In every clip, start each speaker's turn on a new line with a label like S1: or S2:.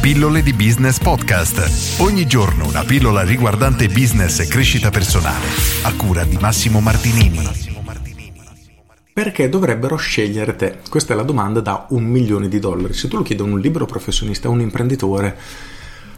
S1: Pillole di Business Podcast. Ogni giorno una pillola riguardante business e crescita personale. A cura di Massimo Martinini.
S2: Perché dovrebbero scegliere te? Questa è la domanda da un milione di dollari. Se tu lo chiedi a un libero professionista, a un imprenditore,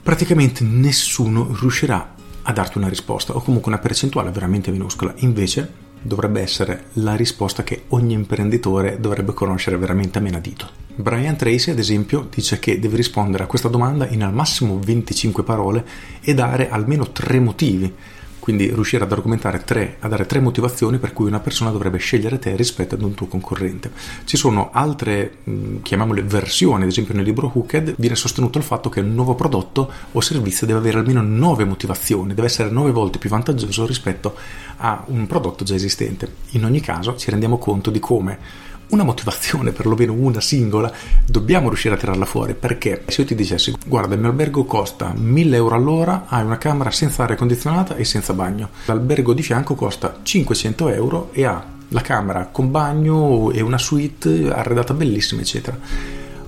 S2: praticamente nessuno riuscirà a darti una risposta o comunque una percentuale veramente minuscola. Invece dovrebbe essere la risposta che ogni imprenditore dovrebbe conoscere veramente a menadito. Brian Tracy, ad esempio, dice che deve rispondere a questa domanda in al massimo 25 parole e dare almeno tre motivi. Quindi riuscire ad argomentare tre, a dare tre motivazioni per cui una persona dovrebbe scegliere te rispetto ad un tuo concorrente. Ci sono altre, chiamiamole versioni, ad esempio nel libro Hooked viene sostenuto il fatto che un nuovo prodotto o servizio deve avere almeno nove motivazioni, deve essere nove volte più vantaggioso rispetto a un prodotto già esistente. In ogni caso ci rendiamo conto di come una motivazione, perlomeno una singola, dobbiamo riuscire a tirarla fuori perché se io ti dicessi guarda il mio albergo costa 1000 euro all'ora, hai una camera senza aria condizionata e senza bagno, l'albergo di fianco costa 500 euro e ha la camera con bagno e una suite arredata bellissima eccetera.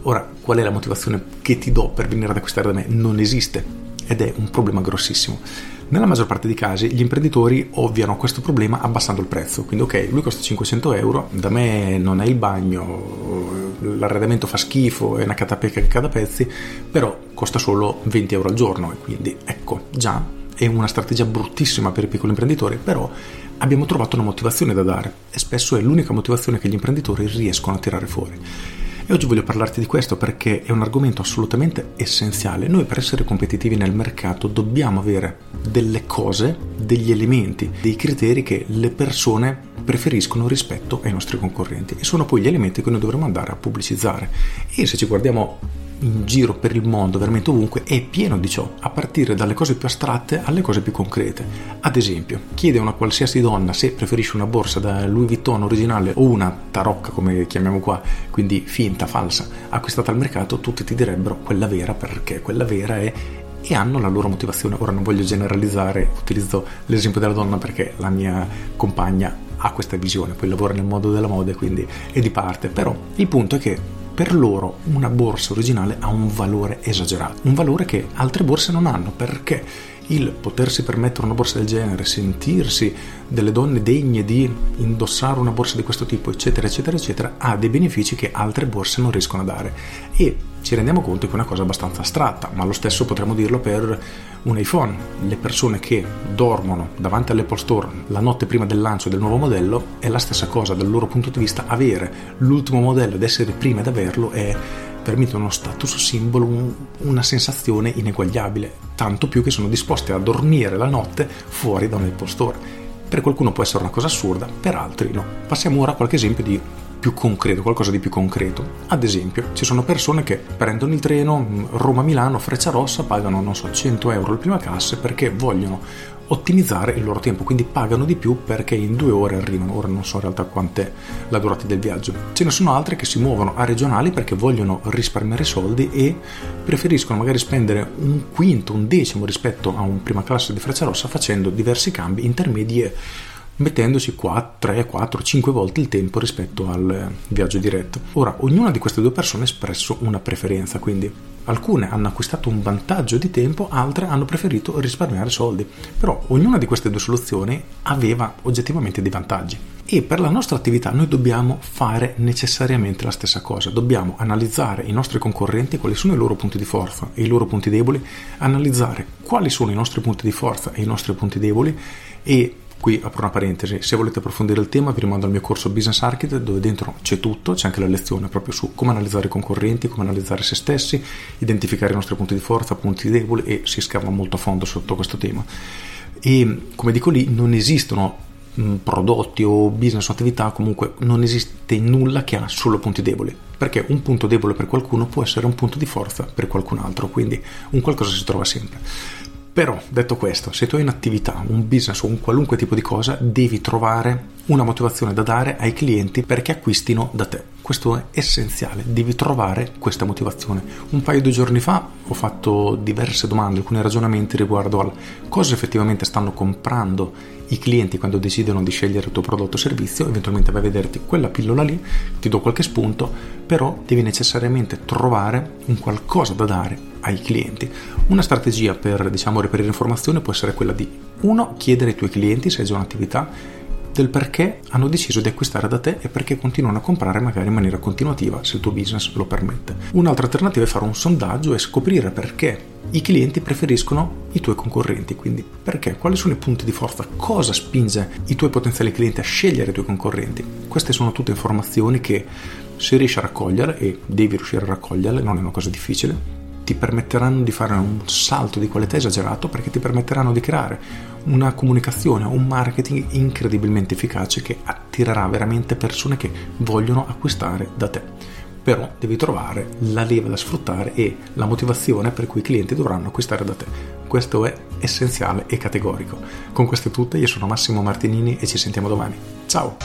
S2: Ora, qual è la motivazione che ti do per venire ad acquistare da me? Non esiste ed è un problema grossissimo. Nella maggior parte dei casi gli imprenditori ovviano questo problema abbassando il prezzo, quindi ok, lui costa 500 euro, da me non è il bagno, l'arredamento fa schifo, è una catapecca che cade a pezzi, però costa solo 20 euro al giorno. E quindi ecco, già è una strategia bruttissima per i piccoli imprenditori, però abbiamo trovato una motivazione da dare. E spesso è l'unica motivazione che gli imprenditori riescono a tirare fuori. E oggi voglio parlarti di questo perché è un argomento assolutamente essenziale. Noi per essere competitivi nel mercato dobbiamo avere delle cose, degli elementi, dei criteri che le persone preferiscono rispetto ai nostri concorrenti e sono poi gli elementi che noi dovremo andare a pubblicizzare. E se ci guardiamo in giro per il mondo, veramente ovunque, è pieno di ciò, a partire dalle cose più astratte alle cose più concrete. Ad esempio, chiede a una qualsiasi donna se preferisce una borsa da Louis Vuitton originale o una tarocca, come chiamiamo qua, quindi finta, falsa, acquistata al mercato, tutti ti direbbero quella vera perché quella vera è e hanno la loro motivazione. Ora non voglio generalizzare, utilizzo l'esempio della donna perché la mia compagna ha questa visione, poi lavora nel mondo della moda quindi è di parte, però il punto è che per loro una borsa originale ha un valore esagerato, un valore che altre borse non hanno perché il potersi permettere una borsa del genere, sentirsi delle donne degne di indossare una borsa di questo tipo, eccetera, eccetera, eccetera, ha dei benefici che altre borse non riescono a dare. E ci rendiamo conto che è una cosa abbastanza astratta, ma lo stesso potremmo dirlo per un iPhone. Le persone che dormono davanti all'Apple Store la notte prima del lancio del nuovo modello è la stessa cosa dal loro punto di vista. Avere l'ultimo modello ed essere prima ad averlo è permette uno status simbolo, un, una sensazione ineguagliabile, tanto più che sono disposti a dormire la notte fuori da un Apple Store. Per qualcuno può essere una cosa assurda, per altri no. Passiamo ora a qualche esempio di più concreto, qualcosa di più concreto. Ad esempio, ci sono persone che prendono il treno mm, Roma-Milano, Freccia Rossa, pagano, non so, 100 euro le prima classe perché vogliono ottimizzare il loro tempo, quindi pagano di più perché in due ore arrivano. Ora non so in realtà quant'è la durata del viaggio. Ce ne sono altre che si muovono a regionali perché vogliono risparmiare soldi e preferiscono magari spendere un quinto, un decimo rispetto a un prima classe di Freccia Rossa facendo diversi cambi intermedi mettendosi 4, 3, 4, 5 volte il tempo rispetto al viaggio diretto. Ora, ognuna di queste due persone ha espresso una preferenza, quindi alcune hanno acquistato un vantaggio di tempo, altre hanno preferito risparmiare soldi. Però ognuna di queste due soluzioni aveva oggettivamente dei vantaggi. E per la nostra attività noi dobbiamo fare necessariamente la stessa cosa, dobbiamo analizzare i nostri concorrenti, quali sono i loro punti di forza e i loro punti deboli, analizzare quali sono i nostri punti di forza e i nostri punti deboli e Qui apro una parentesi, se volete approfondire il tema vi rimando al mio corso Business Architect dove dentro c'è tutto, c'è anche la lezione proprio su come analizzare i concorrenti, come analizzare se stessi, identificare i nostri punti di forza, punti deboli e si scava molto a fondo sotto questo tema. E come dico lì non esistono prodotti o business o attività, comunque non esiste nulla che ha solo punti deboli, perché un punto debole per qualcuno può essere un punto di forza per qualcun altro, quindi un qualcosa si trova sempre. Però, detto questo, se tu hai un'attività, un business o un qualunque tipo di cosa, devi trovare una motivazione da dare ai clienti perché acquistino da te. Questo è essenziale, devi trovare questa motivazione. Un paio di giorni fa ho fatto diverse domande, alcuni ragionamenti riguardo al cosa effettivamente stanno comprando i clienti quando decidono di scegliere il tuo prodotto o servizio, eventualmente vai a vederti quella pillola lì, ti do qualche spunto, però devi necessariamente trovare un qualcosa da dare ai clienti. Una strategia per diciamo, reperire informazioni può essere quella di uno, chiedere ai tuoi clienti se hai già un'attività del perché hanno deciso di acquistare da te e perché continuano a comprare magari in maniera continuativa se il tuo business lo permette. Un'altra alternativa è fare un sondaggio e scoprire perché i clienti preferiscono i tuoi concorrenti, quindi perché? Quali sono i punti di forza? Cosa spinge i tuoi potenziali clienti a scegliere i tuoi concorrenti? Queste sono tutte informazioni che se riesci a raccogliere e devi riuscire a raccoglierle, non è una cosa difficile, ti permetteranno di fare un salto di qualità esagerato perché ti permetteranno di creare una comunicazione, un marketing incredibilmente efficace che attirerà veramente persone che vogliono acquistare da te. Però devi trovare la leva da sfruttare e la motivazione per cui i clienti dovranno acquistare da te. Questo è essenziale e categorico. Con questo è tutto, io sono Massimo Martinini e ci sentiamo domani. Ciao!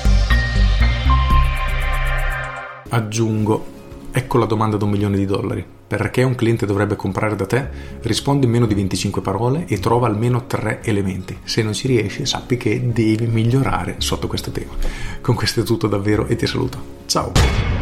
S2: Aggiungo, ecco la domanda da un milione di dollari perché un cliente dovrebbe comprare da te? Rispondi in meno di 25 parole e trova almeno tre elementi. Se non ci riesci, sappi che devi migliorare sotto questo tema. Con questo è tutto davvero e ti saluto. Ciao!